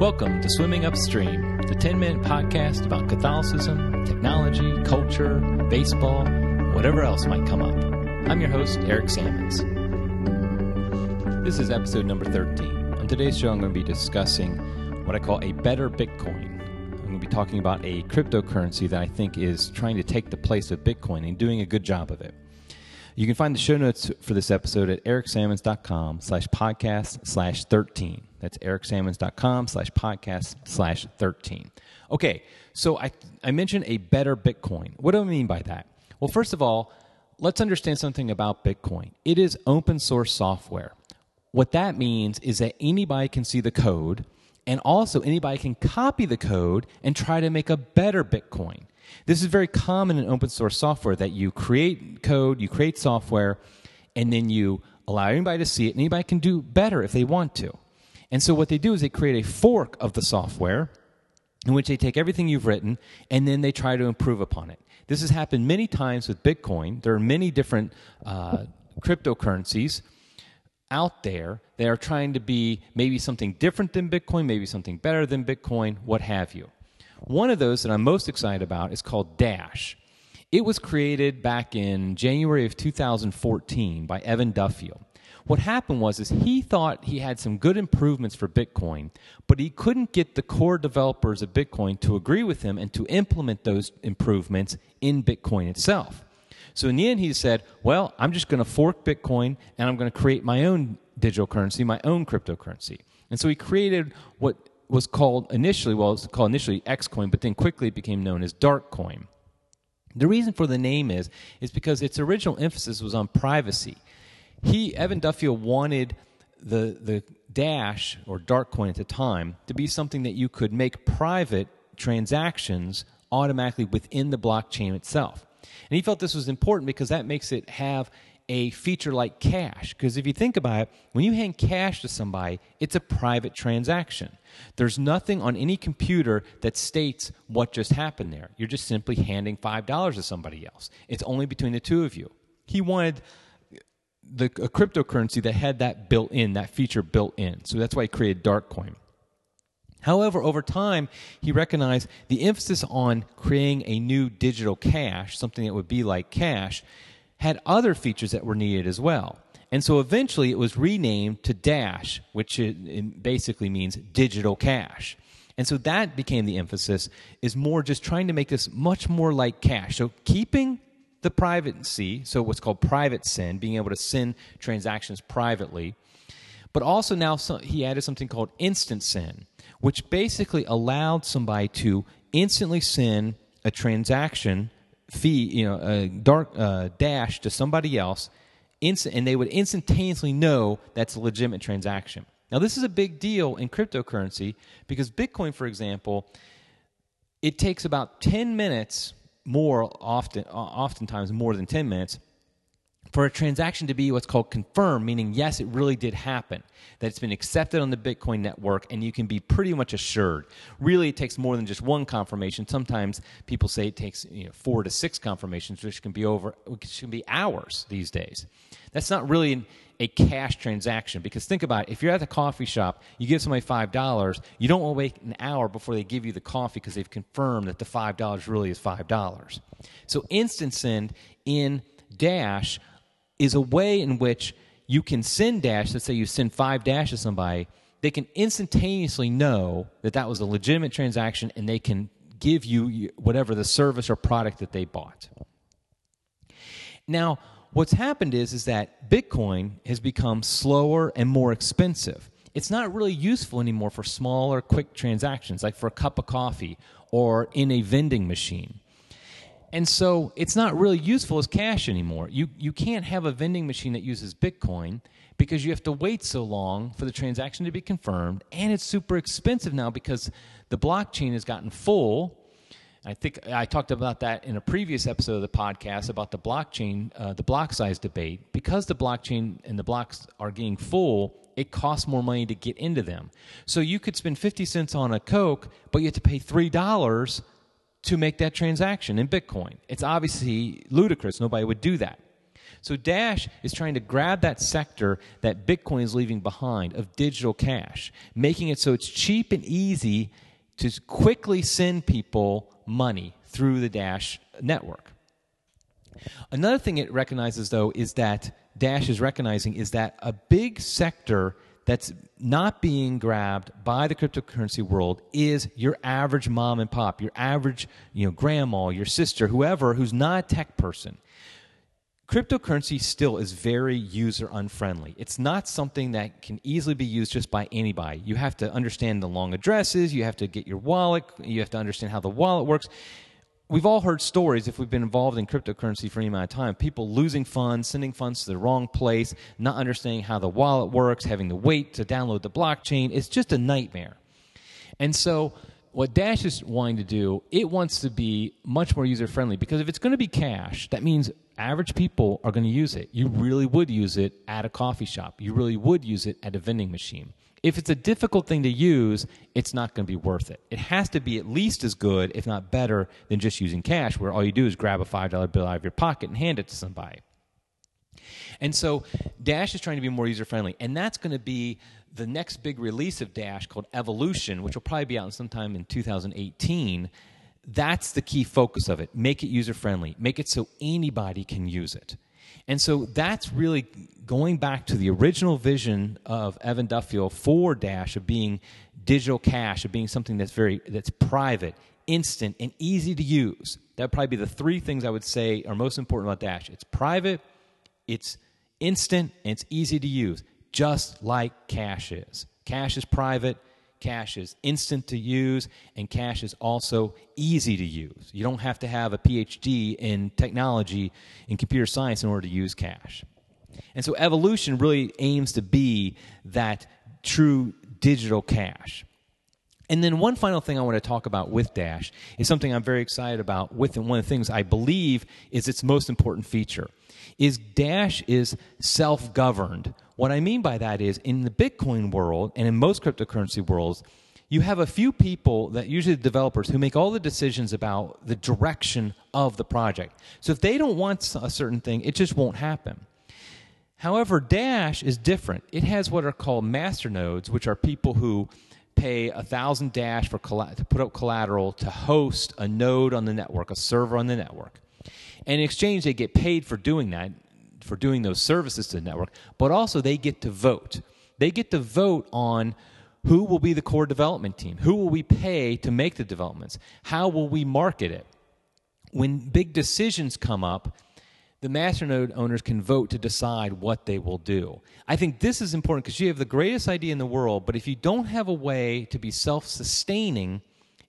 Welcome to Swimming Upstream, the 10 minute podcast about Catholicism, technology, culture, baseball, whatever else might come up. I'm your host, Eric Sammons. This is episode number 13. On today's show, I'm going to be discussing what I call a better Bitcoin. I'm going to be talking about a cryptocurrency that I think is trying to take the place of Bitcoin and doing a good job of it. You can find the show notes for this episode at ericsammons.com slash podcast slash 13. That's ericsammons.com slash podcast slash 13. Okay, so I, I mentioned a better Bitcoin. What do I mean by that? Well, first of all, let's understand something about Bitcoin. It is open source software. What that means is that anybody can see the code, and also anybody can copy the code and try to make a better Bitcoin. This is very common in open source software that you create code, you create software, and then you allow anybody to see it, and anybody can do better if they want to. And so what they do is they create a fork of the software in which they take everything you've written and then they try to improve upon it. This has happened many times with Bitcoin. There are many different uh, cryptocurrencies out there that are trying to be maybe something different than Bitcoin, maybe something better than Bitcoin, what have you. One of those that I'm most excited about is called Dash. It was created back in January of 2014 by Evan Duffield. What happened was is he thought he had some good improvements for Bitcoin, but he couldn't get the core developers of Bitcoin to agree with him and to implement those improvements in Bitcoin itself. So in the end he said, "Well, I'm just going to fork Bitcoin and I'm going to create my own digital currency, my own cryptocurrency." And so he created what was called initially, well, it was called initially Xcoin, but then quickly it became known as Darkcoin. The reason for the name is is because its original emphasis was on privacy. He Evan Duffield wanted the the Dash or Darkcoin at the time to be something that you could make private transactions automatically within the blockchain itself. And he felt this was important because that makes it have a feature like cash. Because if you think about it, when you hand cash to somebody, it's a private transaction. There's nothing on any computer that states what just happened there. You're just simply handing $5 to somebody else. It's only between the two of you. He wanted the a cryptocurrency that had that built in, that feature built in. So that's why he created Darkcoin. However, over time, he recognized the emphasis on creating a new digital cash, something that would be like cash, had other features that were needed as well. And so eventually it was renamed to Dash, which basically means digital cash. And so that became the emphasis is more just trying to make this much more like cash. So keeping the privacy, so what's called private send, being able to send transactions privately, but also now he added something called instant send, which basically allowed somebody to instantly send a transaction fee, you know, a dark uh, dash to somebody else, and they would instantaneously know that's a legitimate transaction. Now, this is a big deal in cryptocurrency because Bitcoin, for example, it takes about 10 minutes more often, oftentimes more than 10 minutes for a transaction to be what's called confirmed, meaning yes, it really did happen, that it's been accepted on the Bitcoin network, and you can be pretty much assured. Really, it takes more than just one confirmation. Sometimes people say it takes you know, four to six confirmations, which can be over, which can be hours these days. That's not really a cash transaction because think about it. If you're at the coffee shop, you give somebody five dollars, you don't want to wait an hour before they give you the coffee because they've confirmed that the five dollars really is five dollars. So instant send in Dash is a way in which you can send dash. Let's say you send five dash to somebody, they can instantaneously know that that was a legitimate transaction, and they can give you whatever the service or product that they bought. Now, what's happened is is that Bitcoin has become slower and more expensive. It's not really useful anymore for smaller, quick transactions, like for a cup of coffee or in a vending machine. And so it's not really useful as cash anymore. You, you can't have a vending machine that uses Bitcoin because you have to wait so long for the transaction to be confirmed. And it's super expensive now because the blockchain has gotten full. I think I talked about that in a previous episode of the podcast about the blockchain, uh, the block size debate. Because the blockchain and the blocks are getting full, it costs more money to get into them. So you could spend 50 cents on a Coke, but you have to pay $3 to make that transaction in Bitcoin. It's obviously ludicrous. Nobody would do that. So Dash is trying to grab that sector that Bitcoin is leaving behind of digital cash, making it so it's cheap and easy to quickly send people money through the Dash network. Another thing it recognizes, though, is that Dash is recognizing is that a big sector that's not being grabbed by the cryptocurrency world is your average mom and pop, your average, you know, grandma, your sister, whoever who's not a tech person. Cryptocurrency still is very user unfriendly. It's not something that can easily be used just by anybody. You have to understand the long addresses, you have to get your wallet, you have to understand how the wallet works we've all heard stories if we've been involved in cryptocurrency for any amount of time people losing funds sending funds to the wrong place not understanding how the wallet works having to wait to download the blockchain. It's just a nightmare. And so what dash is wanting to do it wants to be much more user friendly because if it's going to be cash that means average people are going to use it. You really would use it at a coffee shop. You really would use it at a vending machine if it's a difficult thing to use, it's not going to be worth it. It has to be at least as good, if not better, than just using cash, where all you do is grab a $5 bill out of your pocket and hand it to somebody. And so Dash is trying to be more user friendly, and that's going to be the next big release of Dash called Evolution, which will probably be out sometime in 2018. That's the key focus of it. Make it user friendly, make it so anybody can use it. And so that's really going back to the original vision of Evan Duffield for Dash of being digital cash, of being something that's very that's private, instant, and easy to use. That would probably be the three things I would say are most important about Dash. It's private, it's instant, and it's easy to use, just like cash is. Cash is private, Cash is instant to use, and Cash is also easy to use. You don't have to have a PhD in technology in computer science in order to use Cash. And so evolution really aims to be that true digital cash. And then one final thing I want to talk about with Dash is something I'm very excited about with and one of the things I believe is its most important feature is Dash is self-governed what I mean by that is in the Bitcoin world and in most cryptocurrency worlds, you have a few people that usually the developers who make all the decisions about the direction of the project. So if they don't want a certain thing, it just won't happen. However, Dash is different. It has what are called master nodes, which are people who pay a thousand Dash for to put up collateral to host a node on the network, a server on the network. And in exchange, they get paid for doing that for doing those services to the network, but also they get to vote. They get to vote on who will be the core development team, who will we pay to make the developments, how will we market it. When big decisions come up, the masternode owners can vote to decide what they will do. I think this is important because you have the greatest idea in the world, but if you don't have a way to be self sustaining,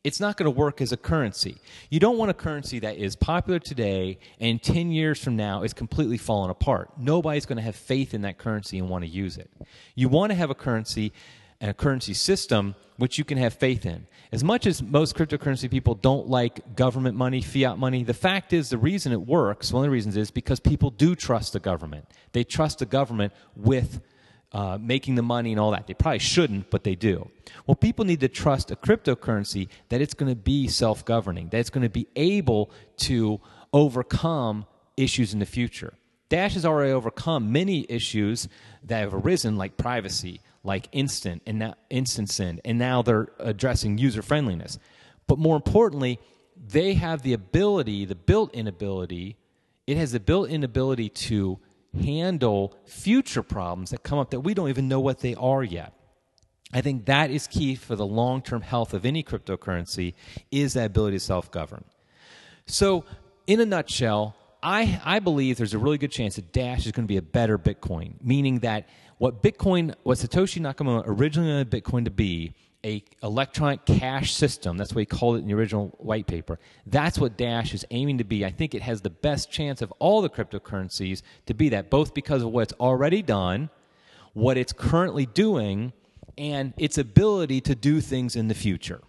it's not going to work as a currency. You don't want a currency that is popular today and 10 years from now is completely fallen apart. Nobody's going to have faith in that currency and want to use it. You want to have a currency a currency system which you can have faith in. As much as most cryptocurrency people don't like government money, fiat money, the fact is the reason it works, one of the reasons is because people do trust the government. They trust the government with uh, making the money and all that. They probably shouldn't, but they do. Well, people need to trust a cryptocurrency that it's going to be self governing, that it's going to be able to overcome issues in the future. Dash has already overcome many issues that have arisen, like privacy, like instant and now instant send, and now they're addressing user friendliness. But more importantly, they have the ability, the built-in ability, it has the built-in ability to handle future problems that come up that we don't even know what they are yet. I think that is key for the long-term health of any cryptocurrency is that ability to self-govern. So, in a nutshell, I, I believe there's a really good chance that Dash is going to be a better Bitcoin, meaning that what Bitcoin, what Satoshi Nakamoto originally wanted Bitcoin to be a electronic cash system. That's what he called it in the original white paper. That's what Dash is aiming to be. I think it has the best chance of all the cryptocurrencies to be that, both because of what it's already done, what it's currently doing, and its ability to do things in the future.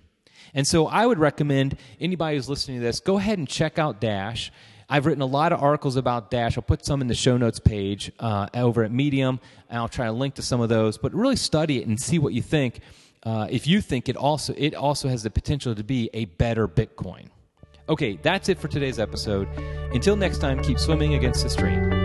And so I would recommend anybody who's listening to this, go ahead and check out Dash. I've written a lot of articles about Dash. I'll put some in the show notes page uh, over at Medium, and I'll try to link to some of those. But really study it and see what you think uh, if you think it also it also has the potential to be a better Bitcoin. Okay, that's it for today's episode. Until next time, keep swimming against the stream.